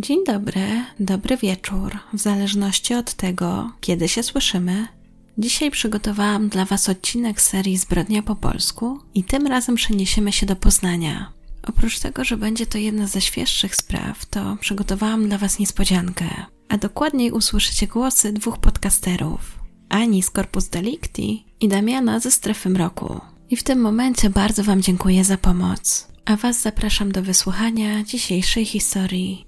Dzień dobry, dobry wieczór, w zależności od tego, kiedy się słyszymy. Dzisiaj przygotowałam dla Was odcinek serii Zbrodnia po polsku i tym razem przeniesiemy się do Poznania. Oprócz tego, że będzie to jedna ze świeższych spraw, to przygotowałam dla Was niespodziankę, a dokładniej usłyszycie głosy dwóch podcasterów. Ani z Corpus Delicti i Damiana ze Strefy Mroku. I w tym momencie bardzo Wam dziękuję za pomoc. A Was zapraszam do wysłuchania dzisiejszej historii.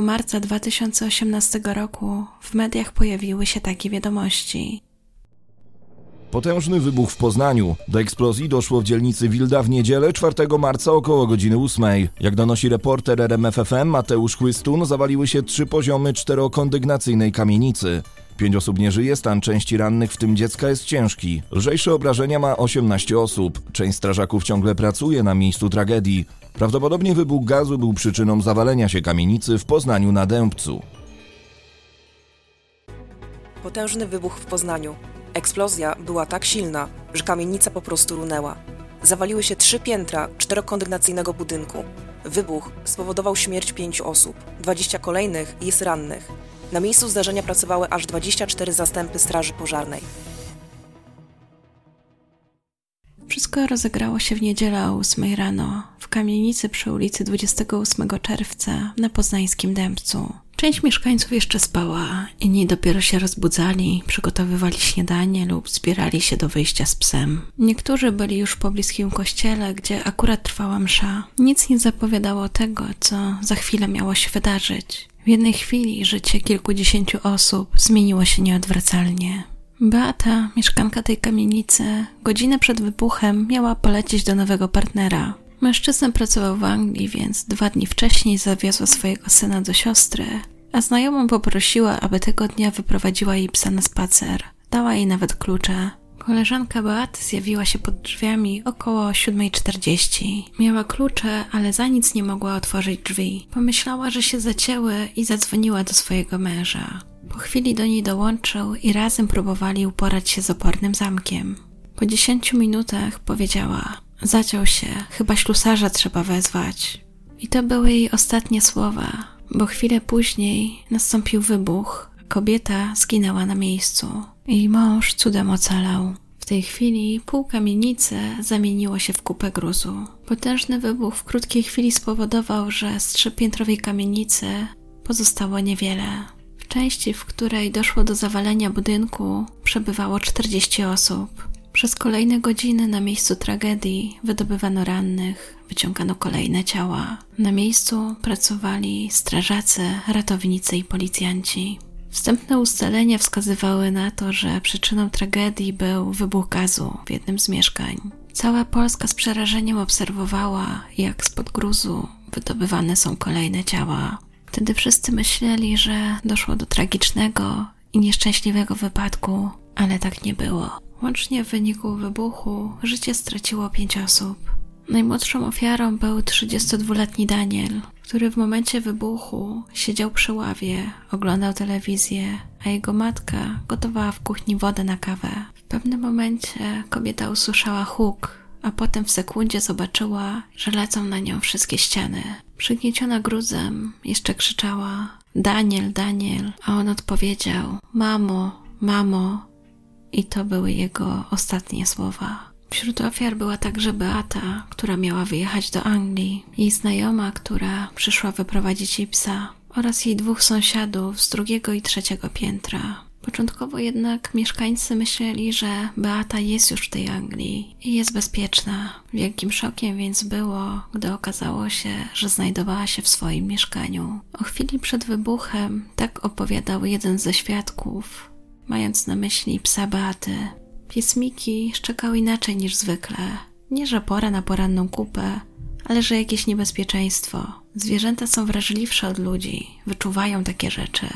Marca 2018 roku w mediach pojawiły się takie wiadomości. Potężny wybuch w Poznaniu. Do eksplozji doszło w dzielnicy Wilda w niedzielę 4 marca około godziny 8. Jak donosi reporter RMFFM Mateusz Chłystun, zawaliły się trzy poziomy czterokondygnacyjnej kamienicy. Pięć osób nie żyje, stan części rannych, w tym dziecka, jest ciężki. Lżejsze obrażenia ma 18 osób. Część strażaków ciągle pracuje na miejscu tragedii. Prawdopodobnie wybuch gazu był przyczyną zawalenia się kamienicy w Poznaniu na Dębcu. Potężny wybuch w Poznaniu. Eksplozja była tak silna, że kamienica po prostu runęła. Zawaliły się trzy piętra czterokondygnacyjnego budynku. Wybuch spowodował śmierć pięciu osób, 20 kolejnych jest rannych. Na miejscu zdarzenia pracowały aż 24 zastępy straży pożarnej. Wszystko rozegrało się w niedzielę o 8 rano w kamienicy przy ulicy 28 czerwca na poznańskim Dębcu. Część mieszkańców jeszcze spała, inni dopiero się rozbudzali, przygotowywali śniadanie lub zbierali się do wyjścia z psem. Niektórzy byli już w pobliskim kościele, gdzie akurat trwała msza. Nic nie zapowiadało tego, co za chwilę miało się wydarzyć. W jednej chwili życie kilkudziesięciu osób zmieniło się nieodwracalnie. Beata, mieszkanka tej kamienicy, godzinę przed wybuchem miała polecieć do nowego partnera. Mężczyzna pracował w Anglii, więc dwa dni wcześniej zawiozła swojego syna do siostry, a znajomą poprosiła, aby tego dnia wyprowadziła jej psa na spacer. Dała jej nawet klucze. Koleżanka Beaty zjawiła się pod drzwiami około 7.40. Miała klucze, ale za nic nie mogła otworzyć drzwi. Pomyślała, że się zacięły i zadzwoniła do swojego męża. Po chwili do niej dołączył i razem próbowali uporać się z opornym zamkiem. Po dziesięciu minutach powiedziała: Zaciął się, chyba ślusarza trzeba wezwać. I to były jej ostatnie słowa, bo chwilę później nastąpił wybuch. Kobieta zginęła na miejscu. Jej mąż cudem ocalał. W tej chwili pół kamienicy zamieniło się w kupę gruzu. Potężny wybuch w krótkiej chwili spowodował, że z trzypiętrowej kamienicy pozostało niewiele. W części, w której doszło do zawalenia budynku, przebywało 40 osób. Przez kolejne godziny na miejscu tragedii wydobywano rannych, wyciągano kolejne ciała. Na miejscu pracowali strażacy, ratownicy i policjanci. Wstępne ustalenia wskazywały na to, że przyczyną tragedii był wybuch gazu w jednym z mieszkań. Cała Polska z przerażeniem obserwowała, jak spod gruzu wydobywane są kolejne ciała. Wtedy wszyscy myśleli, że doszło do tragicznego i nieszczęśliwego wypadku, ale tak nie było. Łącznie w wyniku wybuchu życie straciło pięć osób. Najmłodszą ofiarą był 32-letni Daniel, który w momencie wybuchu siedział przy ławie, oglądał telewizję, a jego matka gotowała w kuchni wodę na kawę. W pewnym momencie kobieta usłyszała huk, a potem w sekundzie zobaczyła, że lecą na nią wszystkie ściany. Przygnieciona gruzem jeszcze krzyczała: Daniel, Daniel, a on odpowiedział: Mamo, mamo. I to były jego ostatnie słowa. Wśród ofiar była także Beata, która miała wyjechać do Anglii, jej znajoma, która przyszła wyprowadzić jej psa, oraz jej dwóch sąsiadów z drugiego i trzeciego piętra. Początkowo jednak mieszkańcy myśleli, że Beata jest już w tej Anglii i jest bezpieczna. Wielkim szokiem więc było, gdy okazało się, że znajdowała się w swoim mieszkaniu. O chwili przed wybuchem tak opowiadał jeden ze świadków, mając na myśli psa Beaty. Pies Miki szczekał inaczej niż zwykle. Nie, że pora na poranną kupę, ale że jakieś niebezpieczeństwo. Zwierzęta są wrażliwsze od ludzi, wyczuwają takie rzeczy.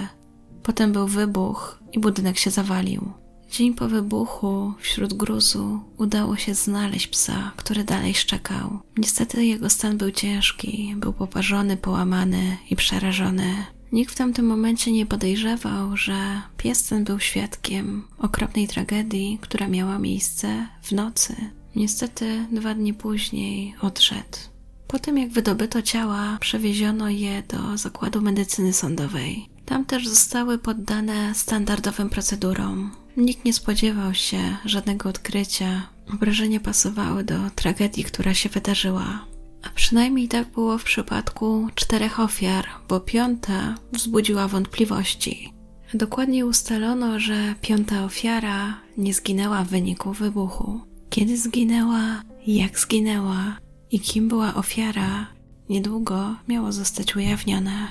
Potem był wybuch i budynek się zawalił. Dzień po wybuchu, wśród gruzu, udało się znaleźć psa, który dalej szczekał. Niestety jego stan był ciężki, był poparzony, połamany i przerażony. Nikt w tamtym momencie nie podejrzewał, że pies ten był świadkiem okropnej tragedii, która miała miejsce w nocy. Niestety dwa dni później odszedł. Po tym jak wydobyto ciała, przewieziono je do zakładu medycyny sądowej. Tam też zostały poddane standardowym procedurom. Nikt nie spodziewał się żadnego odkrycia. Obrażenia pasowały do tragedii, która się wydarzyła. A przynajmniej tak było w przypadku czterech ofiar, bo piąta wzbudziła wątpliwości. Dokładnie ustalono, że piąta ofiara nie zginęła w wyniku wybuchu. Kiedy zginęła, jak zginęła i kim była ofiara, niedługo miało zostać ujawnione.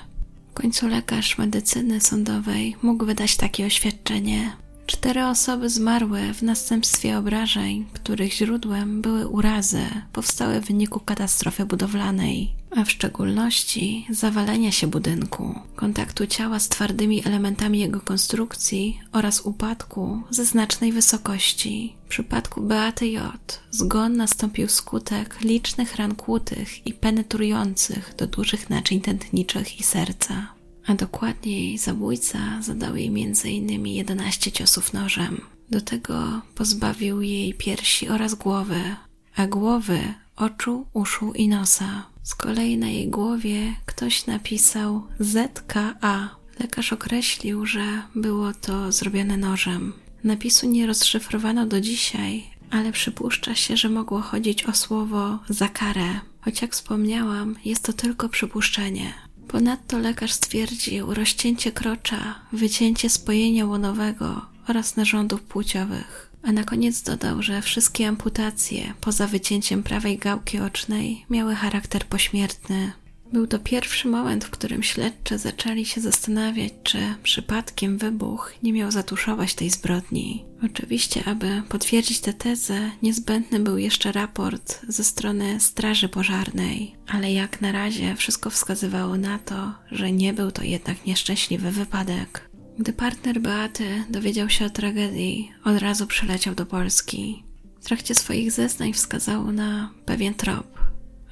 W końcu lekarz medycyny sądowej mógł wydać takie oświadczenie. Cztery osoby zmarły w następstwie obrażeń, których źródłem były urazy powstałe w wyniku katastrofy budowlanej, a w szczególności zawalenia się budynku, kontaktu ciała z twardymi elementami jego konstrukcji oraz upadku ze znacznej wysokości. W przypadku Beaty J. zgon nastąpił skutek licznych ran kłutych i penetrujących do dużych naczyń tętniczych i serca a dokładniej zabójca zadał jej m.in. 11 ciosów nożem. Do tego pozbawił jej piersi oraz głowy, a głowy, oczu, uszu i nosa. Z kolei na jej głowie ktoś napisał ZKA. Lekarz określił, że było to zrobione nożem. Napisu nie rozszyfrowano do dzisiaj, ale przypuszcza się, że mogło chodzić o słowo za karę. Choć jak wspomniałam, jest to tylko przypuszczenie. Ponadto lekarz stwierdził rozcięcie krocza, wycięcie spojenia łonowego oraz narządów płciowych. A na koniec dodał, że wszystkie amputacje, poza wycięciem prawej gałki ocznej, miały charakter pośmiertny. Był to pierwszy moment, w którym śledczy zaczęli się zastanawiać, czy przypadkiem wybuch nie miał zatuszować tej zbrodni. Oczywiście, aby potwierdzić tę tezę, niezbędny był jeszcze raport ze strony Straży Pożarnej, ale jak na razie wszystko wskazywało na to, że nie był to jednak nieszczęśliwy wypadek. Gdy partner Beaty dowiedział się o tragedii, od razu przyleciał do Polski. W trakcie swoich zeznań wskazał na pewien trop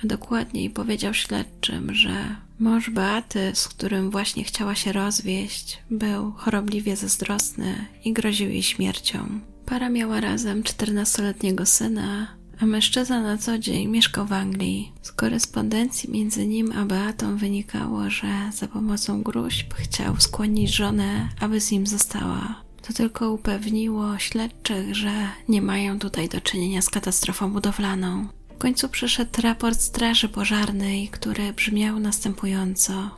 dokładniej powiedział śledczym, że mąż Beaty, z którym właśnie chciała się rozwieść, był chorobliwie zazdrosny i groził jej śmiercią. Para miała razem 14-letniego syna, a mężczyzna na co dzień mieszkał w Anglii. Z korespondencji między nim a Beatą wynikało, że za pomocą gruźb chciał skłonić żonę, aby z nim została. To tylko upewniło śledczych, że nie mają tutaj do czynienia z katastrofą budowlaną. W końcu przyszedł raport Straży Pożarnej, który brzmiał następująco.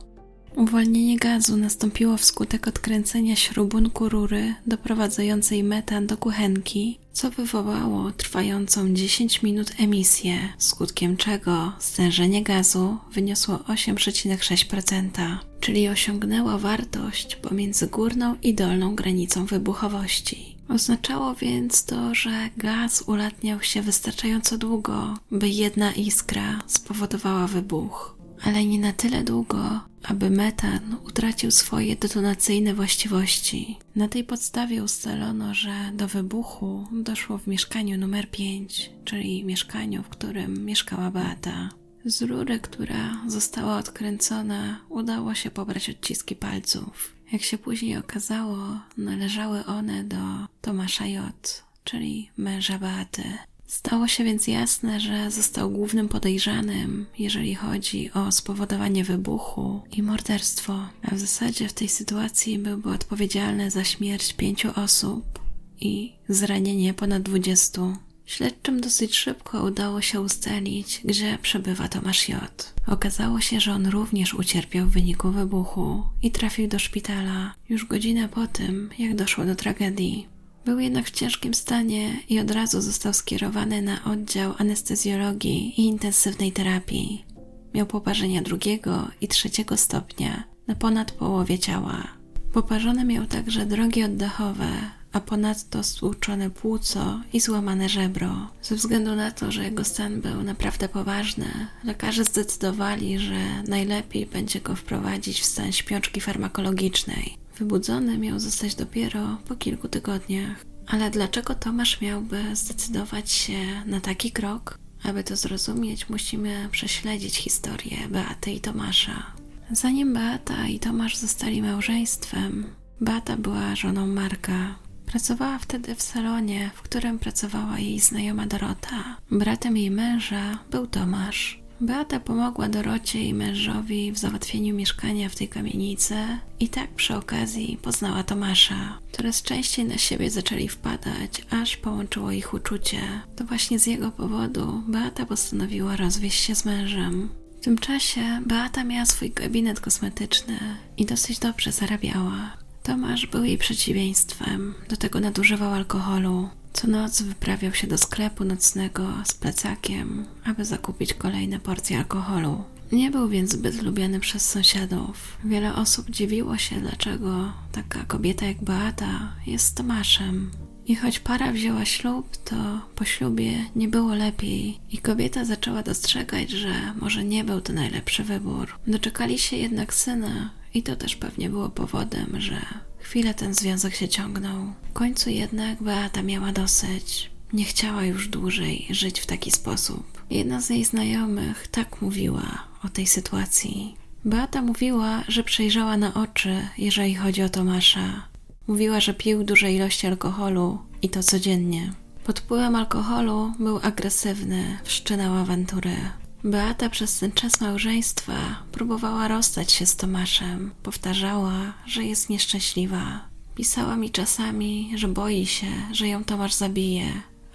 Uwolnienie gazu nastąpiło wskutek odkręcenia śrubunku rury doprowadzającej metan do kuchenki, co wywołało trwającą 10 minut emisję, skutkiem czego stężenie gazu wyniosło 8,6%, czyli osiągnęło wartość pomiędzy górną i dolną granicą wybuchowości. Oznaczało więc to, że gaz ulatniał się wystarczająco długo, by jedna iskra spowodowała wybuch, ale nie na tyle długo, aby metan utracił swoje detonacyjne właściwości. Na tej podstawie ustalono, że do wybuchu doszło w mieszkaniu numer 5, czyli mieszkaniu, w którym mieszkała Beata. Z rury, która została odkręcona, udało się pobrać odciski palców. Jak się później okazało, należały one do Tomasza J., czyli męża Beaty. Stało się więc jasne, że został głównym podejrzanym, jeżeli chodzi o spowodowanie wybuchu i morderstwo, a w zasadzie w tej sytuacji byłby odpowiedzialny za śmierć pięciu osób i zranienie ponad dwudziestu. Śledczym dosyć szybko udało się ustalić, gdzie przebywa Tomasz J. Okazało się, że on również ucierpiał w wyniku wybuchu i trafił do szpitala już godzinę po tym, jak doszło do tragedii. Był jednak w ciężkim stanie i od razu został skierowany na oddział anestezjologii i intensywnej terapii. Miał poparzenia drugiego i trzeciego stopnia na ponad połowie ciała. Poparzone miał także drogi oddechowe, a ponadto stłuczone płuco i złamane żebro. Ze względu na to, że jego stan był naprawdę poważny, lekarze zdecydowali, że najlepiej będzie go wprowadzić w stan śpiączki farmakologicznej. Wybudzony miał zostać dopiero po kilku tygodniach. Ale dlaczego Tomasz miałby zdecydować się na taki krok? Aby to zrozumieć, musimy prześledzić historię Beaty i Tomasza. Zanim Beata i Tomasz zostali małżeństwem, Beata była żoną Marka. Pracowała wtedy w salonie, w którym pracowała jej znajoma Dorota. Bratem jej męża był Tomasz. Beata pomogła Dorocie i mężowi w załatwieniu mieszkania w tej kamienicy i tak przy okazji poznała Tomasza. Coraz częściej na siebie zaczęli wpadać, aż połączyło ich uczucie. To właśnie z jego powodu Beata postanowiła rozwieść się z mężem. W tym czasie Beata miała swój gabinet kosmetyczny i dosyć dobrze zarabiała. Tomasz był jej przeciwieństwem, do tego nadużywał alkoholu. Co noc wyprawiał się do sklepu nocnego z plecakiem, aby zakupić kolejne porcje alkoholu. Nie był więc zbyt lubiany przez sąsiadów. Wiele osób dziwiło się, dlaczego taka kobieta jak Beata jest Tomaszem. I choć para wzięła ślub, to po ślubie nie było lepiej i kobieta zaczęła dostrzegać, że może nie był to najlepszy wybór. Doczekali się jednak syna i to też pewnie było powodem, że chwilę ten związek się ciągnął. W końcu jednak Beata miała dosyć. Nie chciała już dłużej żyć w taki sposób. Jedna z jej znajomych tak mówiła o tej sytuacji. Beata mówiła, że przejrzała na oczy, jeżeli chodzi o Tomasza. Mówiła, że pił duże ilości alkoholu i to codziennie. Pod wpływem alkoholu był agresywny, wszczynał awantury. Beata przez ten czas małżeństwa próbowała rozstać się z Tomaszem. Powtarzała, że jest nieszczęśliwa. Pisała mi czasami, że boi się, że ją Tomasz zabije,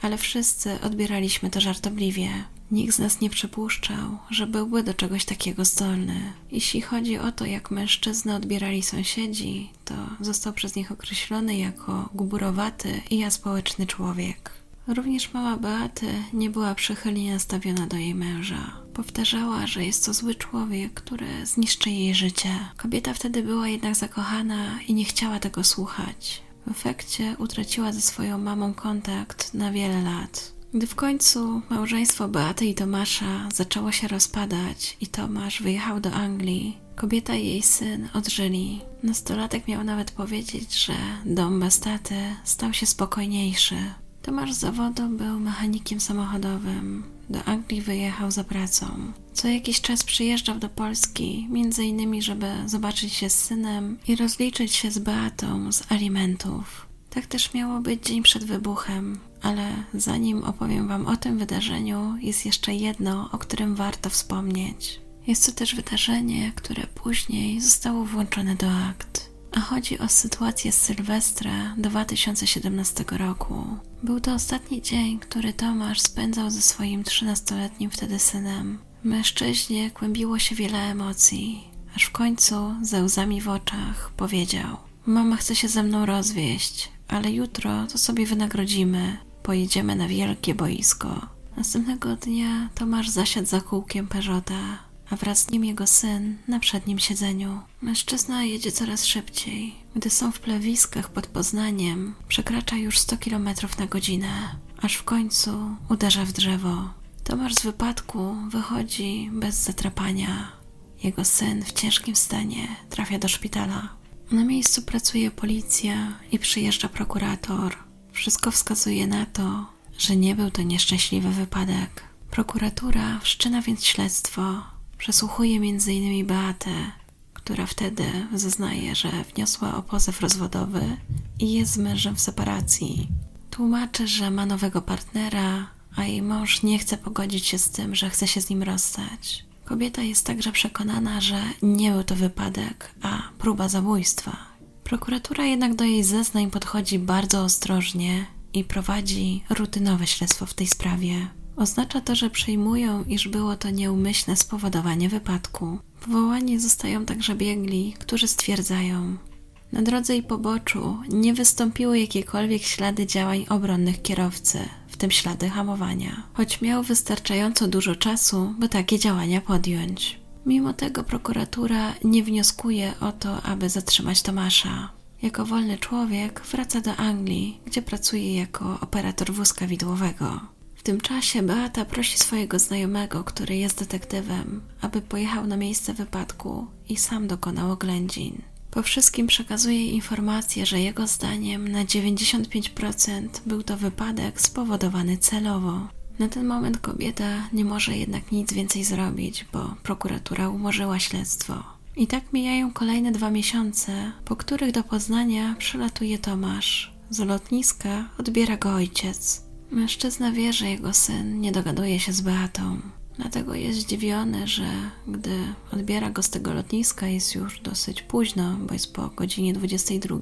ale wszyscy odbieraliśmy to żartobliwie. Nikt z nas nie przypuszczał, że byłby do czegoś takiego zdolny. Jeśli chodzi o to, jak mężczyznę odbierali sąsiedzi, to został przez nich określony jako guburowaty i aspołeczny człowiek. Również mama Beaty nie była przychylnie nastawiona do jej męża. Powtarzała, że jest to zły człowiek, który zniszczy jej życie. Kobieta wtedy była jednak zakochana i nie chciała tego słuchać. W efekcie utraciła ze swoją mamą kontakt na wiele lat. Gdy w końcu małżeństwo Beaty i Tomasza zaczęło się rozpadać i Tomasz wyjechał do Anglii, kobieta i jej syn odżyli. Nastolatek miał nawet powiedzieć, że dom bez taty stał się spokojniejszy. Tomasz z zawodu był mechanikiem samochodowym. Do Anglii wyjechał za pracą. Co jakiś czas przyjeżdżał do Polski, między innymi, żeby zobaczyć się z synem i rozliczyć się z Beatą z alimentów. Tak też miało być dzień przed wybuchem, ale zanim opowiem Wam o tym wydarzeniu, jest jeszcze jedno, o którym warto wspomnieć. Jest to też wydarzenie, które później zostało włączone do akt. A chodzi o sytuację z Sylwestra 2017 roku. Był to ostatni dzień, który Tomasz spędzał ze swoim 13-letnim wtedy synem. Mężczyźnie kłębiło się wiele emocji, aż w końcu, ze łzami w oczach, powiedział: Mama chce się ze mną rozwieść, ale jutro to sobie wynagrodzimy. Pojedziemy na wielkie boisko. Następnego dnia Tomasz zasiadł za kółkiem Peżota, a wraz z nim jego syn na przednim siedzeniu. Mężczyzna jedzie coraz szybciej. Gdy są w plewiskach pod Poznaniem, przekracza już 100 km na godzinę, aż w końcu uderza w drzewo. Tomasz z wypadku wychodzi bez zatrapania. Jego syn w ciężkim stanie trafia do szpitala. Na miejscu pracuje policja i przyjeżdża prokurator. Wszystko wskazuje na to, że nie był to nieszczęśliwy wypadek. Prokuratura wszczyna więc śledztwo. Przesłuchuje m.in. Beatę, która wtedy zeznaje, że wniosła o pozew rozwodowy i jest z mężem w separacji. Tłumaczy, że ma nowego partnera, a jej mąż nie chce pogodzić się z tym, że chce się z nim rozstać. Kobieta jest także przekonana, że nie był to wypadek, a próba zabójstwa. Prokuratura jednak do jej zeznań podchodzi bardzo ostrożnie i prowadzi rutynowe śledztwo w tej sprawie. Oznacza to, że przyjmują, iż było to nieumyślne spowodowanie wypadku. Powołani zostają także biegli, którzy stwierdzają, na drodze i poboczu nie wystąpiły jakiekolwiek ślady działań obronnych kierowcy, w tym ślady hamowania, choć miał wystarczająco dużo czasu, by takie działania podjąć. Mimo tego prokuratura nie wnioskuje o to, aby zatrzymać Tomasza. Jako wolny człowiek wraca do Anglii, gdzie pracuje jako operator wózka widłowego. W tym czasie Beata prosi swojego znajomego, który jest detektywem, aby pojechał na miejsce wypadku i sam dokonał oględzin. Po wszystkim przekazuje informację, że jego zdaniem na 95% był to wypadek spowodowany celowo. Na ten moment kobieta nie może jednak nic więcej zrobić, bo prokuratura umorzyła śledztwo. I tak mijają kolejne dwa miesiące, po których do Poznania przylatuje Tomasz. Z lotniska odbiera go ojciec. Mężczyzna wie, że jego syn nie dogaduje się z Beatą. Dlatego jest zdziwiony, że gdy odbiera go z tego lotniska, jest już dosyć późno, bo jest po godzinie 22.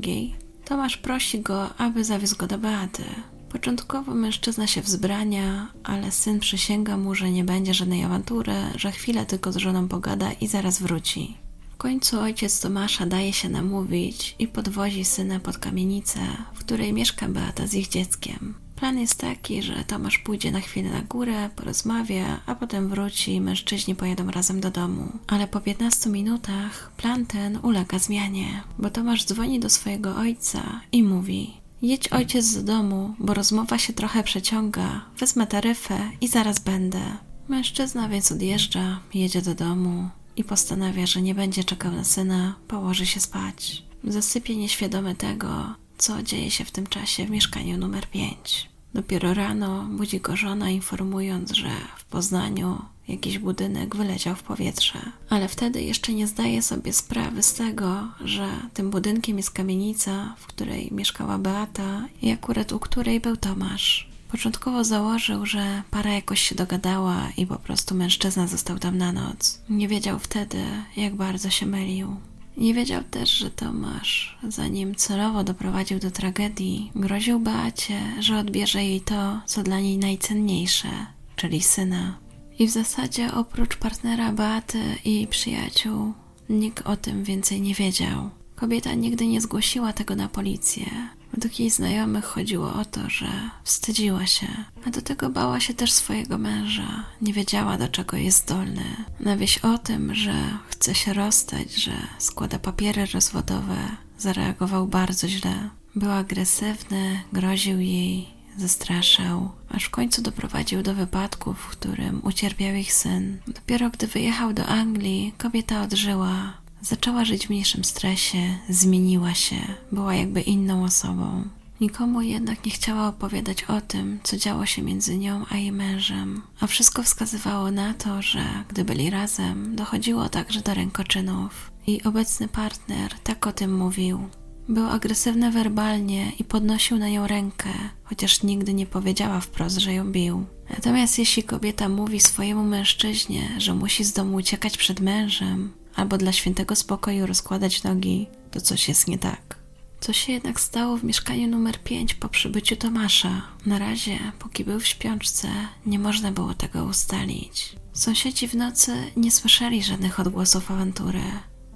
Tomasz prosi go, aby zawiózł go do Beaty. Początkowo mężczyzna się wzbrania, ale syn przysięga mu, że nie będzie żadnej awantury, że chwilę tylko z żoną pogada i zaraz wróci. W końcu ojciec Tomasza daje się namówić i podwozi syna pod kamienicę, w której mieszka Beata z ich dzieckiem. Plan jest taki, że Tomasz pójdzie na chwilę na górę, porozmawia, a potem wróci i mężczyźni pojadą razem do domu. Ale po 15 minutach plan ten ulega zmianie, bo Tomasz dzwoni do swojego ojca i mówi: Jedź ojciec do domu, bo rozmowa się trochę przeciąga, wezmę taryfę i zaraz będę. Mężczyzna więc odjeżdża, jedzie do domu i postanawia, że nie będzie czekał na syna, położy się spać. Zasypie nieświadomy tego, co dzieje się w tym czasie w mieszkaniu numer 5. Dopiero rano budzi go żona, informując, że w Poznaniu jakiś budynek wyleciał w powietrze. Ale wtedy jeszcze nie zdaje sobie sprawy z tego, że tym budynkiem jest kamienica, w której mieszkała Beata i akurat u której był Tomasz. Początkowo założył, że para jakoś się dogadała i po prostu mężczyzna został tam na noc. Nie wiedział wtedy, jak bardzo się mylił. Nie wiedział też, że Tomasz, zanim celowo doprowadził do tragedii, groził Beacie, że odbierze jej to, co dla niej najcenniejsze, czyli syna. I w zasadzie oprócz partnera Beaty i jej przyjaciół, nikt o tym więcej nie wiedział. Kobieta nigdy nie zgłosiła tego na policję. Według znajomych chodziło o to, że wstydziła się, a do tego bała się też swojego męża. Nie wiedziała, do czego jest zdolny. Na wieś o tym, że chce się rozstać, że składa papiery rozwodowe, zareagował bardzo źle. Był agresywny, groził jej, zastraszał, aż w końcu doprowadził do wypadku, w którym ucierpiał ich syn. Dopiero gdy wyjechał do Anglii, kobieta odżyła, Zaczęła żyć w mniejszym stresie, zmieniła się, była jakby inną osobą. Nikomu jednak nie chciała opowiadać o tym, co działo się między nią a jej mężem, a wszystko wskazywało na to, że gdy byli razem, dochodziło także do rękoczynów. I obecny partner tak o tym mówił. Był agresywny werbalnie i podnosił na nią rękę, chociaż nigdy nie powiedziała wprost, że ją bił. Natomiast jeśli kobieta mówi swojemu mężczyźnie, że musi z domu uciekać przed mężem, albo dla świętego spokoju rozkładać nogi, to coś jest nie tak. Co się jednak stało w mieszkaniu numer 5 po przybyciu Tomasza? Na razie, póki był w śpiączce, nie można było tego ustalić. Sąsiedzi w nocy nie słyszeli żadnych odgłosów awantury.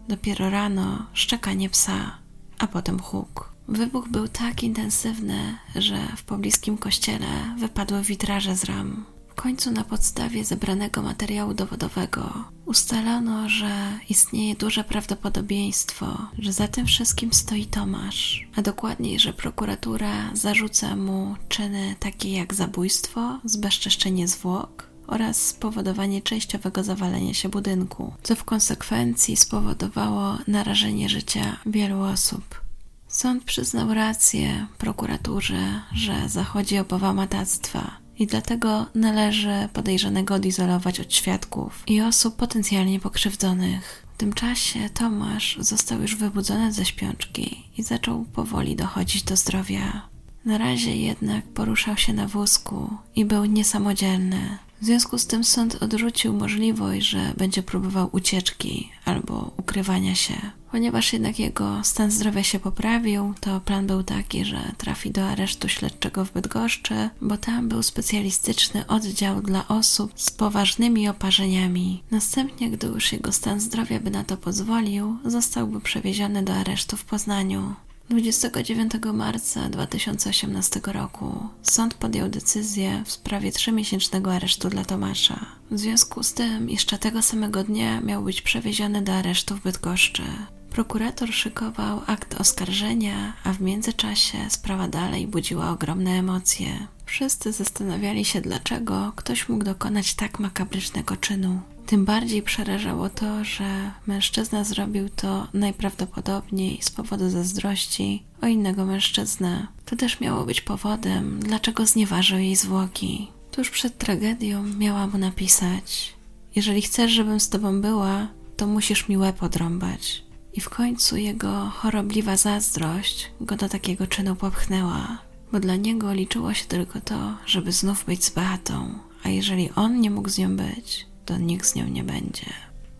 Dopiero rano szczekanie psa, a potem huk. Wybuch był tak intensywny, że w pobliskim kościele wypadły witraże z ram końcu na podstawie zebranego materiału dowodowego ustalono, że istnieje duże prawdopodobieństwo, że za tym wszystkim stoi Tomasz, a dokładniej, że prokuratura zarzuca mu czyny takie jak zabójstwo, zbezczeszczenie zwłok oraz spowodowanie częściowego zawalenia się budynku, co w konsekwencji spowodowało narażenie życia wielu osób. Sąd przyznał rację prokuraturze, że zachodzi obawa matactwa i dlatego należy podejrzanego odizolować od świadków i osób potencjalnie pokrzywdzonych. W tym czasie Tomasz został już wybudzony ze śpiączki i zaczął powoli dochodzić do zdrowia. Na razie jednak poruszał się na wózku i był niesamodzielny. W związku z tym sąd odrzucił możliwość, że będzie próbował ucieczki albo ukrywania się. Ponieważ jednak jego stan zdrowia się poprawił, to plan był taki, że trafi do aresztu śledczego w Bydgoszczy, bo tam był specjalistyczny oddział dla osób z poważnymi oparzeniami. Następnie, gdy już jego stan zdrowia by na to pozwolił, zostałby przewieziony do aresztu w Poznaniu. 29 marca 2018 roku sąd podjął decyzję w sprawie trzymiesięcznego aresztu dla Tomasza. W związku z tym jeszcze tego samego dnia miał być przewieziony do aresztu w Bydgoszczy. Prokurator szykował akt oskarżenia, a w międzyczasie sprawa dalej budziła ogromne emocje. Wszyscy zastanawiali się, dlaczego ktoś mógł dokonać tak makabrycznego czynu. Tym bardziej przerażało to, że mężczyzna zrobił to najprawdopodobniej z powodu zazdrości o innego mężczyznę. To też miało być powodem, dlaczego znieważył jej zwłoki. Tuż przed tragedią miała mu napisać: Jeżeli chcesz, żebym z tobą była, to musisz mi łeb odrąbać. I w końcu jego chorobliwa zazdrość go do takiego czynu popchnęła, bo dla niego liczyło się tylko to, żeby znów być z Beatą, a jeżeli on nie mógł z nią być, to nikt z nią nie będzie.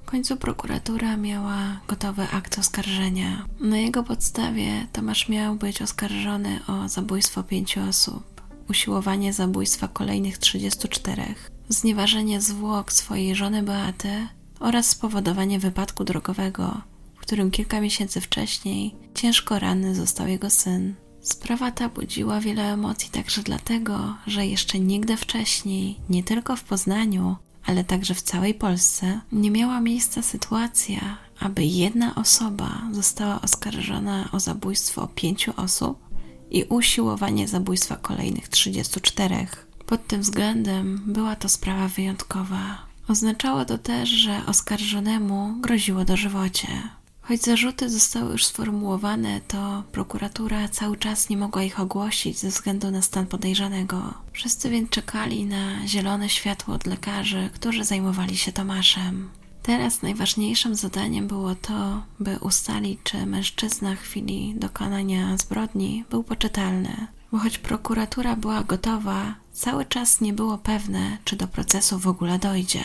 W końcu prokuratura miała gotowy akt oskarżenia. Na jego podstawie Tomasz miał być oskarżony o zabójstwo pięciu osób, usiłowanie zabójstwa kolejnych 34, znieważenie zwłok swojej żony Beaty oraz spowodowanie wypadku drogowego, w którym kilka miesięcy wcześniej ciężko ranny został jego syn. Sprawa ta budziła wiele emocji także dlatego, że jeszcze nigdy wcześniej, nie tylko w Poznaniu, ale także w całej Polsce, nie miała miejsca sytuacja, aby jedna osoba została oskarżona o zabójstwo pięciu osób i usiłowanie zabójstwa kolejnych 34. Pod tym względem była to sprawa wyjątkowa. Oznaczało to też, że oskarżonemu groziło dożywocie. Choć zarzuty zostały już sformułowane, to prokuratura cały czas nie mogła ich ogłosić ze względu na stan podejrzanego. Wszyscy więc czekali na zielone światło od lekarzy, którzy zajmowali się Tomaszem. Teraz najważniejszym zadaniem było to, by ustalić, czy mężczyzna w chwili dokonania zbrodni był poczytalny. Bo choć prokuratura była gotowa, cały czas nie było pewne, czy do procesu w ogóle dojdzie.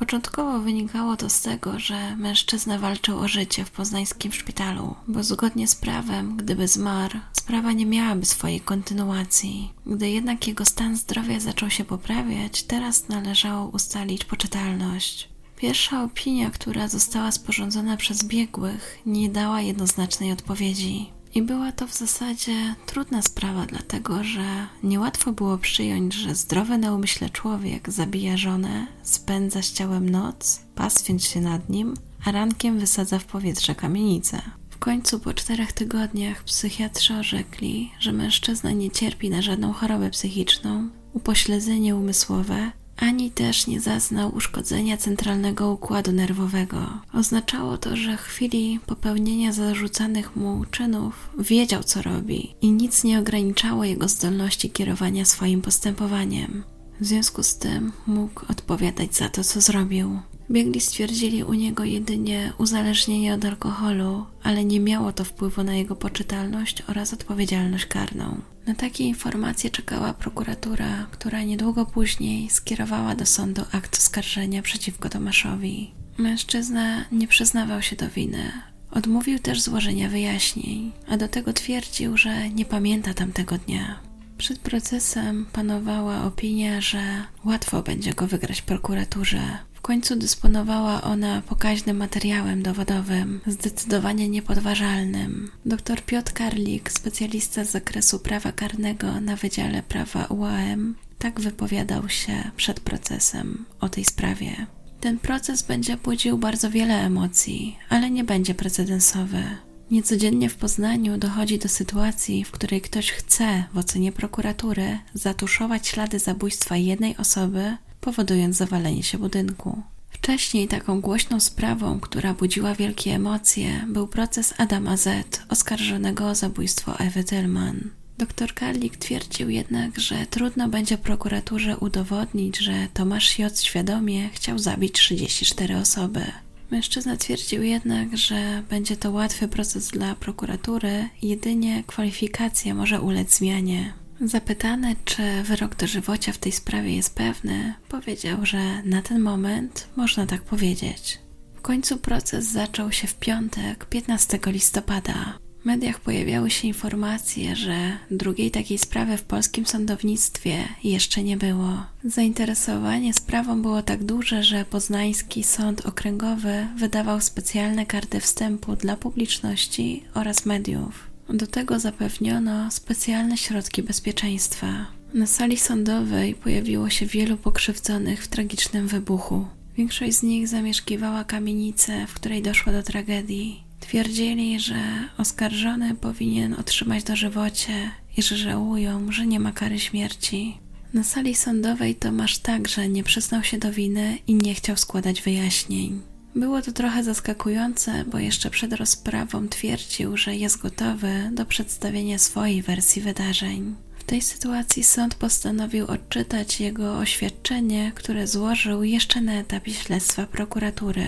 Początkowo wynikało to z tego, że mężczyzna walczył o życie w poznańskim szpitalu, bo zgodnie z prawem, gdyby zmarł, sprawa nie miałaby swojej kontynuacji. Gdy jednak jego stan zdrowia zaczął się poprawiać, teraz należało ustalić poczytalność. Pierwsza opinia, która została sporządzona przez biegłych, nie dała jednoznacznej odpowiedzi. I była to w zasadzie trudna sprawa, dlatego że niełatwo było przyjąć, że zdrowy na umyśle człowiek zabija żonę, spędza z ciałem noc, pastwiąc się nad nim, a rankiem wysadza w powietrze kamienicę. W końcu po czterech tygodniach psychiatrzy orzekli, że mężczyzna nie cierpi na żadną chorobę psychiczną, upośledzenie umysłowe, ani też nie zaznał uszkodzenia centralnego układu nerwowego. Oznaczało to, że w chwili popełnienia zarzucanych mu czynów wiedział, co robi i nic nie ograniczało jego zdolności kierowania swoim postępowaniem. W związku z tym mógł odpowiadać za to, co zrobił. Biegli stwierdzili u niego jedynie uzależnienie od alkoholu, ale nie miało to wpływu na jego poczytalność oraz odpowiedzialność karną. Na takie informacje czekała prokuratura, która niedługo później skierowała do sądu akt oskarżenia przeciwko Tomaszowi. Mężczyzna nie przyznawał się do winy. Odmówił też złożenia wyjaśnień, a do tego twierdził, że nie pamięta tamtego dnia. Przed procesem panowała opinia, że łatwo będzie go wygrać prokuraturze, końcu dysponowała ona pokaźnym materiałem dowodowym, zdecydowanie niepodważalnym. Dr Piotr Karlik, specjalista z zakresu prawa karnego na Wydziale Prawa UAM, tak wypowiadał się przed procesem o tej sprawie. Ten proces będzie budził bardzo wiele emocji, ale nie będzie precedensowy. Niecodziennie w Poznaniu dochodzi do sytuacji, w której ktoś chce w ocenie prokuratury zatuszować ślady zabójstwa jednej osoby powodując zawalenie się budynku. Wcześniej taką głośną sprawą, która budziła wielkie emocje, był proces Adama Z., oskarżonego o zabójstwo Ewy Tillman. Dr Karlik twierdził jednak, że trudno będzie prokuraturze udowodnić, że Tomasz J. świadomie chciał zabić 34 osoby. Mężczyzna twierdził jednak, że będzie to łatwy proces dla prokuratury, jedynie kwalifikacja może ulec zmianie. Zapytany, czy wyrok dożywocia w tej sprawie jest pewny, powiedział, że na ten moment można tak powiedzieć. W końcu proces zaczął się w piątek, 15 listopada. W mediach pojawiały się informacje, że drugiej takiej sprawy w polskim sądownictwie jeszcze nie było. Zainteresowanie sprawą było tak duże, że poznański sąd okręgowy wydawał specjalne karty wstępu dla publiczności oraz mediów. Do tego zapewniono specjalne środki bezpieczeństwa. Na sali sądowej pojawiło się wielu pokrzywdzonych w tragicznym wybuchu. Większość z nich zamieszkiwała kamienicę, w której doszło do tragedii. Twierdzili, że oskarżony powinien otrzymać dożywocie i że żałują, że nie ma kary śmierci. Na sali sądowej Tomasz także nie przyznał się do winy i nie chciał składać wyjaśnień. Było to trochę zaskakujące, bo jeszcze przed rozprawą twierdził, że jest gotowy do przedstawienia swojej wersji wydarzeń. W tej sytuacji sąd postanowił odczytać jego oświadczenie, które złożył jeszcze na etapie śledztwa prokuratury.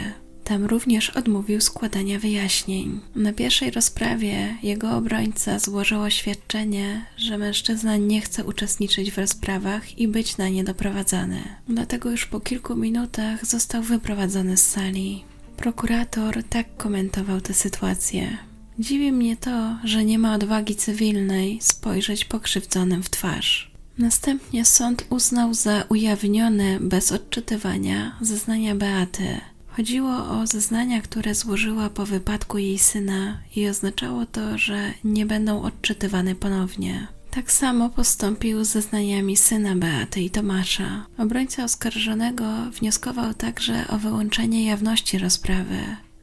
Tam również odmówił składania wyjaśnień. Na pierwszej rozprawie jego obrońca złożył oświadczenie, że mężczyzna nie chce uczestniczyć w rozprawach i być na nie doprowadzany. Dlatego już po kilku minutach został wyprowadzony z sali. Prokurator tak komentował tę sytuację. Dziwi mnie to, że nie ma odwagi cywilnej spojrzeć pokrzywdzonym w twarz. Następnie sąd uznał za ujawnione bez odczytywania zeznania Beaty. Chodziło o zeznania, które złożyła po wypadku jej syna i oznaczało to, że nie będą odczytywane ponownie. Tak samo postąpił z zeznaniami syna Beaty i Tomasza. Obrońca oskarżonego wnioskował także o wyłączenie jawności rozprawy,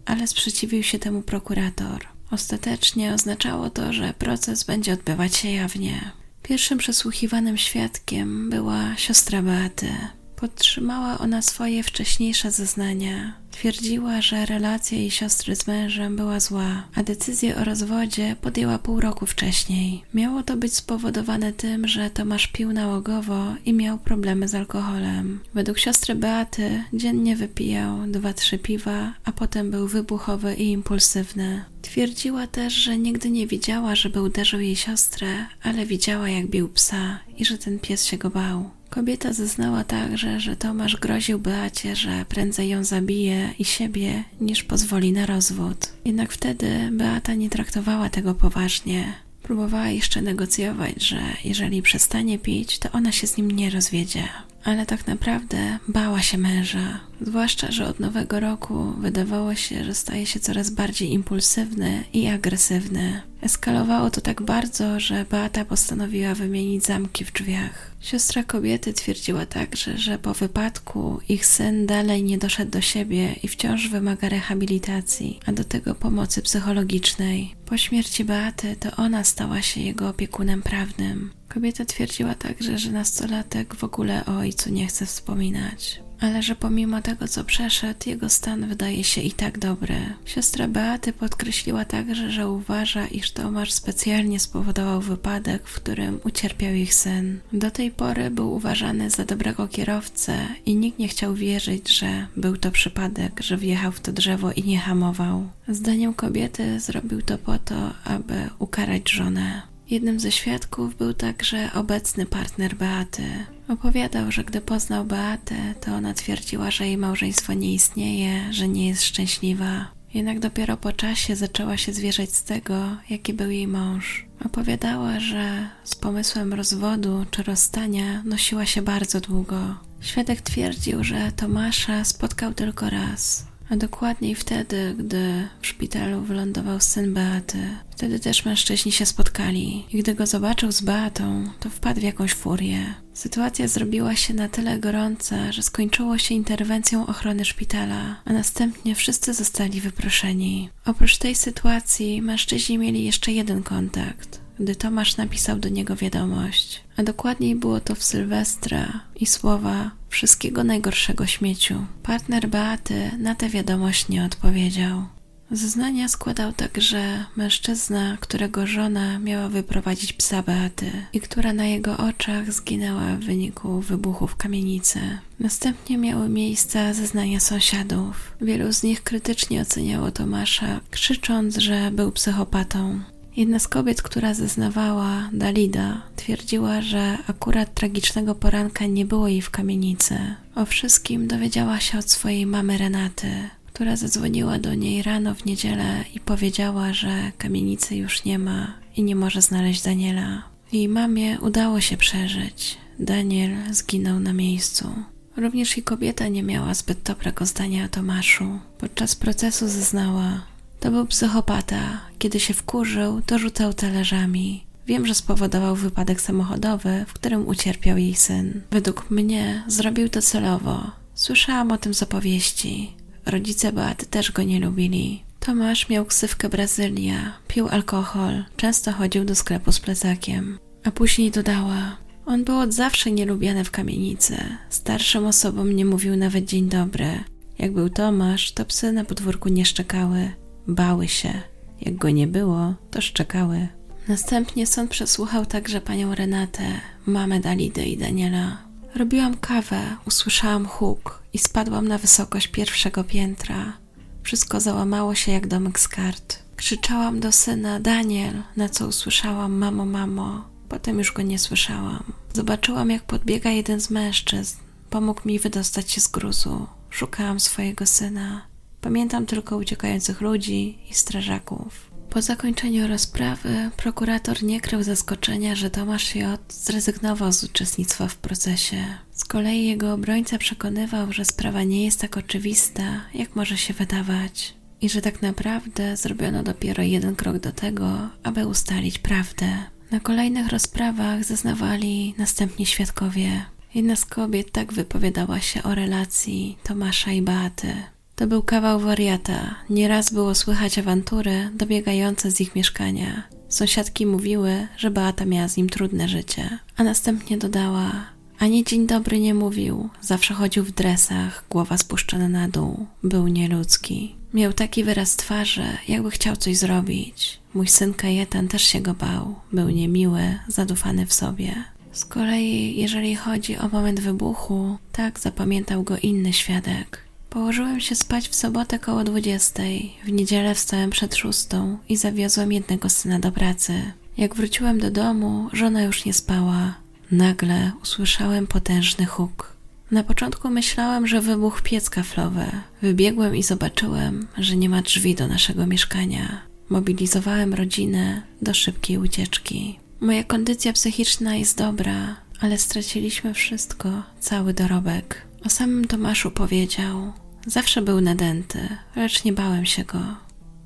ale sprzeciwił się temu prokurator. Ostatecznie oznaczało to, że proces będzie odbywać się jawnie. Pierwszym przesłuchiwanym świadkiem była siostra Beaty. Podtrzymała ona swoje wcześniejsze zeznania. Twierdziła, że relacja jej siostry z mężem była zła, a decyzję o rozwodzie podjęła pół roku wcześniej. Miało to być spowodowane tym, że Tomasz pił nałogowo i miał problemy z alkoholem. Według siostry Beaty dziennie wypijał dwa-trzy piwa, a potem był wybuchowy i impulsywny. Twierdziła też, że nigdy nie widziała, żeby uderzył jej siostrę, ale widziała, jak bił psa i że ten pies się go bał. Kobieta zeznała także, że Tomasz groził Beacie, że prędzej ją zabije i siebie, niż pozwoli na rozwód. Jednak wtedy Beata nie traktowała tego poważnie. Próbowała jeszcze negocjować, że jeżeli przestanie pić, to ona się z nim nie rozwiedzie. Ale tak naprawdę bała się męża, zwłaszcza, że od nowego roku wydawało się, że staje się coraz bardziej impulsywny i agresywny. Eskalowało to tak bardzo, że Beata postanowiła wymienić zamki w drzwiach. Siostra kobiety twierdziła także, że po wypadku ich syn dalej nie doszedł do siebie i wciąż wymaga rehabilitacji, a do tego pomocy psychologicznej. Po śmierci Beaty to ona stała się jego opiekunem prawnym. Kobieta twierdziła także, że nastolatek w ogóle o ojcu nie chce wspominać ale że pomimo tego, co przeszedł, jego stan wydaje się i tak dobry. Siostra Beaty podkreśliła także, że uważa, iż Tomasz specjalnie spowodował wypadek, w którym ucierpiał ich syn. Do tej pory był uważany za dobrego kierowcę i nikt nie chciał wierzyć, że był to przypadek, że wjechał w to drzewo i nie hamował. Zdaniem kobiety zrobił to po to, aby ukarać żonę. Jednym ze świadków był także obecny partner Beaty. Opowiadał, że gdy poznał Beatę, to ona twierdziła, że jej małżeństwo nie istnieje, że nie jest szczęśliwa. Jednak dopiero po czasie zaczęła się zwierzać z tego, jaki był jej mąż. Opowiadała, że z pomysłem rozwodu czy rozstania nosiła się bardzo długo. Świadek twierdził, że Tomasza spotkał tylko raz a dokładniej wtedy, gdy w szpitalu wylądował syn Beaty. Wtedy też mężczyźni się spotkali i gdy go zobaczył z Beatą, to wpadł w jakąś furię. Sytuacja zrobiła się na tyle gorąca, że skończyło się interwencją ochrony szpitala, a następnie wszyscy zostali wyproszeni. Oprócz tej sytuacji mężczyźni mieli jeszcze jeden kontakt gdy Tomasz napisał do niego wiadomość, a dokładniej było to w Sylwestra i słowa wszystkiego najgorszego śmieciu. Partner Beaty na tę wiadomość nie odpowiedział. Zeznania składał także mężczyzna, którego żona miała wyprowadzić psa Beaty i która na jego oczach zginęła w wyniku wybuchu w kamienicy. Następnie miały miejsce zeznania sąsiadów. Wielu z nich krytycznie oceniało Tomasza, krzycząc, że był psychopatą. Jedna z kobiet, która zeznawała, Dalida, twierdziła, że akurat tragicznego poranka nie było jej w kamienicy. O wszystkim dowiedziała się od swojej mamy Renaty, która zadzwoniła do niej rano w niedzielę i powiedziała, że kamienicy już nie ma i nie może znaleźć Daniela. Jej mamie udało się przeżyć. Daniel zginął na miejscu. Również i kobieta nie miała zbyt dobrego zdania o Tomaszu. Podczas procesu zeznała, to był psychopata. Kiedy się wkurzył, to rzucał talerzami. Wiem, że spowodował wypadek samochodowy, w którym ucierpiał jej syn. Według mnie zrobił to celowo. Słyszałam o tym z opowieści. Rodzice Beaty też go nie lubili. Tomasz miał ksywkę Brazylia, pił alkohol, często chodził do sklepu z plecakiem. A później dodała: On był od zawsze nielubiany w kamienicy. Starszym osobom nie mówił nawet dzień dobry. Jak był Tomasz, to psy na podwórku nie szczekały. Bały się. Jak go nie było, to szczekały. Następnie sąd przesłuchał także panią Renatę, mamę Dalidy i Daniela. Robiłam kawę, usłyszałam huk i spadłam na wysokość pierwszego piętra. Wszystko załamało się jak domek z kart. Krzyczałam do syna Daniel, na co usłyszałam mamo, mamo. Potem już go nie słyszałam. Zobaczyłam, jak podbiega jeden z mężczyzn. Pomógł mi wydostać się z gruzu. Szukałam swojego syna. Pamiętam tylko uciekających ludzi i strażaków. Po zakończeniu rozprawy prokurator nie krył zaskoczenia, że Tomasz J. zrezygnował z uczestnictwa w procesie. Z kolei jego obrońca przekonywał, że sprawa nie jest tak oczywista, jak może się wydawać, i że tak naprawdę zrobiono dopiero jeden krok do tego, aby ustalić prawdę. Na kolejnych rozprawach zeznawali następni świadkowie. Jedna z kobiet tak wypowiadała się o relacji Tomasza i Beaty. To był kawał wariata. Nieraz było słychać awantury dobiegające z ich mieszkania. Sąsiadki mówiły, że Beata miała z nim trudne życie, a następnie dodała: Ani dzień dobry nie mówił, zawsze chodził w dresach, głowa spuszczona na dół, był nieludzki. Miał taki wyraz twarzy, jakby chciał coś zrobić. Mój syn Kajetan też się go bał, był niemiły, zadufany w sobie. Z kolei, jeżeli chodzi o moment wybuchu, tak zapamiętał go inny świadek. Położyłem się spać w sobotę koło dwudziestej. W niedzielę wstałem przed szóstą i zawiozłem jednego syna do pracy. Jak wróciłem do domu, żona już nie spała. Nagle usłyszałem potężny huk. Na początku myślałem, że wybuchł piec kaflowy. Wybiegłem i zobaczyłem, że nie ma drzwi do naszego mieszkania. Mobilizowałem rodzinę do szybkiej ucieczki. Moja kondycja psychiczna jest dobra, ale straciliśmy wszystko, cały dorobek. O samym Tomaszu powiedział: Zawsze był nadęty, lecz nie bałem się go.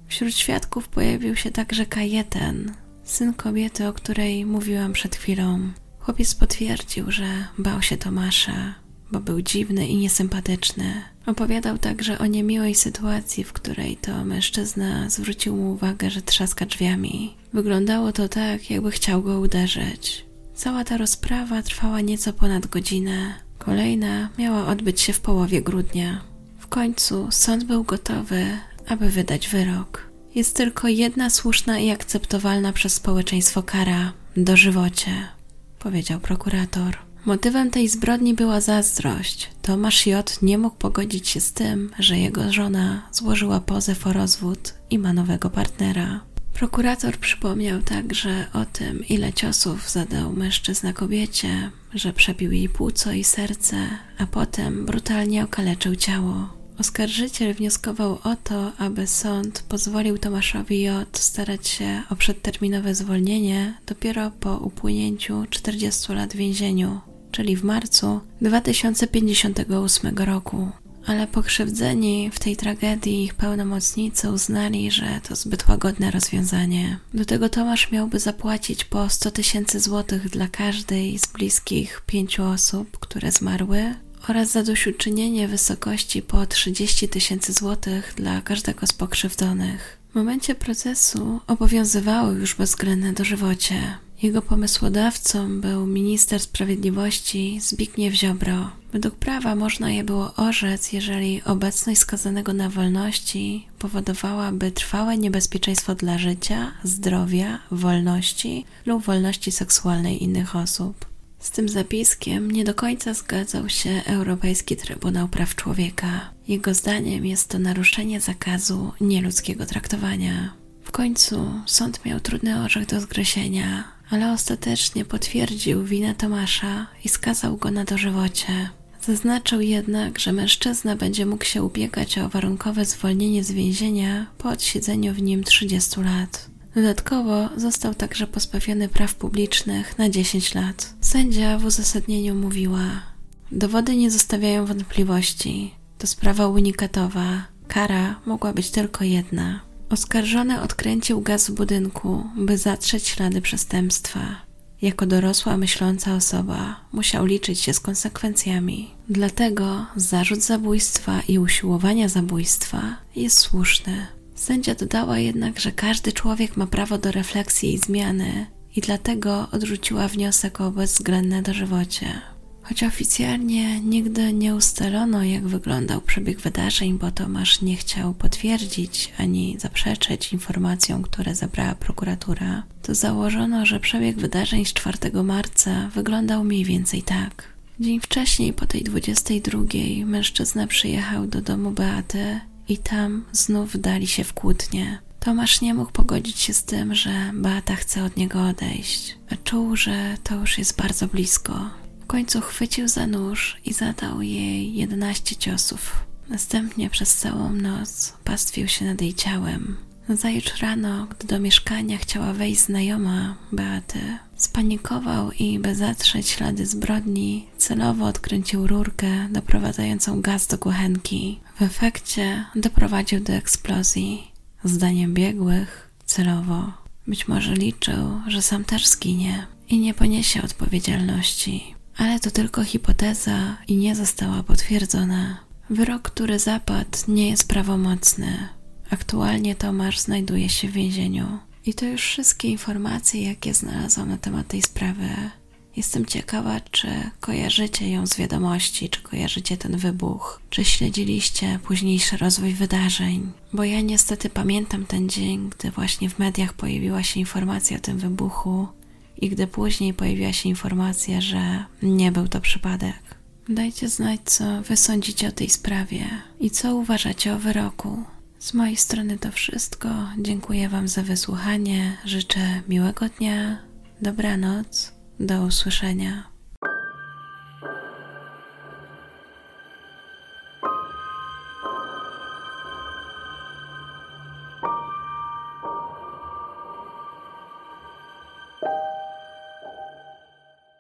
Wśród świadków pojawił się także Kajeten, syn kobiety, o której mówiłam przed chwilą. Chłopiec potwierdził, że bał się Tomasza, bo był dziwny i niesympatyczny. Opowiadał także o niemiłej sytuacji, w której to mężczyzna zwrócił mu uwagę, że trzaska drzwiami. Wyglądało to tak, jakby chciał go uderzyć. Cała ta rozprawa trwała nieco ponad godzinę. Kolejna miała odbyć się w połowie grudnia. W końcu sąd był gotowy, aby wydać wyrok. Jest tylko jedna słuszna i akceptowalna przez społeczeństwo kara dożywocie, powiedział prokurator. Motywem tej zbrodni była zazdrość. Tomasz J. nie mógł pogodzić się z tym, że jego żona złożyła pozew o rozwód i ma nowego partnera. Prokurator przypomniał także o tym, ile ciosów zadał mężczyzna kobiecie, że przebił jej płuco i serce, a potem brutalnie okaleczył ciało. Oskarżyciel wnioskował o to, aby sąd pozwolił Tomaszowi J. starać się o przedterminowe zwolnienie dopiero po upłynięciu 40 lat w więzieniu, czyli w marcu 2058 roku ale pokrzywdzeni w tej tragedii ich pełnomocnicy uznali, że to zbyt łagodne rozwiązanie. Do tego Tomasz miałby zapłacić po 100 tysięcy złotych dla każdej z bliskich pięciu osób, które zmarły, oraz zadośćuczynienie wysokości po 30 tysięcy złotych dla każdego z pokrzywdzonych. W momencie procesu obowiązywało już bezwzględne dożywocie. Jego pomysłodawcą był minister sprawiedliwości Zbigniew Ziobro. Według prawa można je było orzec, jeżeli obecność skazanego na wolności powodowałaby trwałe niebezpieczeństwo dla życia, zdrowia, wolności lub wolności seksualnej innych osób. Z tym zapiskiem nie do końca zgadzał się Europejski Trybunał Praw Człowieka. Jego zdaniem jest to naruszenie zakazu nieludzkiego traktowania. W końcu sąd miał trudny orzech do zgryzienia, ale ostatecznie potwierdził winę Tomasza i skazał go na dożywocie. Zaznaczył jednak, że mężczyzna będzie mógł się ubiegać o warunkowe zwolnienie z więzienia po odsiedzeniu w nim 30 lat. Dodatkowo został także pozbawiony praw publicznych na 10 lat. Sędzia w uzasadnieniu mówiła: Dowody nie zostawiają wątpliwości. To sprawa unikatowa. Kara mogła być tylko jedna. Oskarżony odkręcił gaz w budynku, by zatrzeć ślady przestępstwa. Jako dorosła, myśląca osoba musiał liczyć się z konsekwencjami. Dlatego zarzut zabójstwa i usiłowania zabójstwa jest słuszny. Sędzia dodała jednak, że każdy człowiek ma prawo do refleksji i zmiany, i dlatego odrzuciła wniosek o bezwzględne dożywocie. Choć oficjalnie nigdy nie ustalono, jak wyglądał przebieg wydarzeń, bo Tomasz nie chciał potwierdzić ani zaprzeczyć informacjom, które zebrała prokuratura, to założono, że przebieg wydarzeń z 4 marca wyglądał mniej więcej tak. Dzień wcześniej, po tej 22, mężczyzna przyjechał do domu Beaty i tam znów dali się w kłótnie. Tomasz nie mógł pogodzić się z tym, że Beata chce od niego odejść, a czuł, że to już jest bardzo blisko. W końcu chwycił za nóż i zadał jej 11 ciosów. Następnie przez całą noc pastwił się nad jej ciałem. Nazajutrz rano, gdy do mieszkania chciała wejść znajoma Beaty, spanikował i, by zatrzeć ślady zbrodni, celowo odkręcił rurkę doprowadzającą gaz do kuchenki. W efekcie doprowadził do eksplozji. Zdaniem biegłych, celowo. Być może liczył, że sam też zginie i nie poniesie odpowiedzialności. Ale to tylko hipoteza i nie została potwierdzona. Wyrok, który zapadł, nie jest prawomocny. Aktualnie Tomasz znajduje się w więzieniu. I to już wszystkie informacje, jakie znalazłam na temat tej sprawy. Jestem ciekawa, czy kojarzycie ją z wiadomości, czy kojarzycie ten wybuch, czy śledziliście późniejszy rozwój wydarzeń. Bo ja niestety pamiętam ten dzień, gdy właśnie w mediach pojawiła się informacja o tym wybuchu i gdy później pojawiła się informacja, że nie był to przypadek. Dajcie znać, co wy sądzicie o tej sprawie i co uważacie o wyroku. Z mojej strony to wszystko. Dziękuję Wam za wysłuchanie. Życzę miłego dnia, dobranoc, do usłyszenia.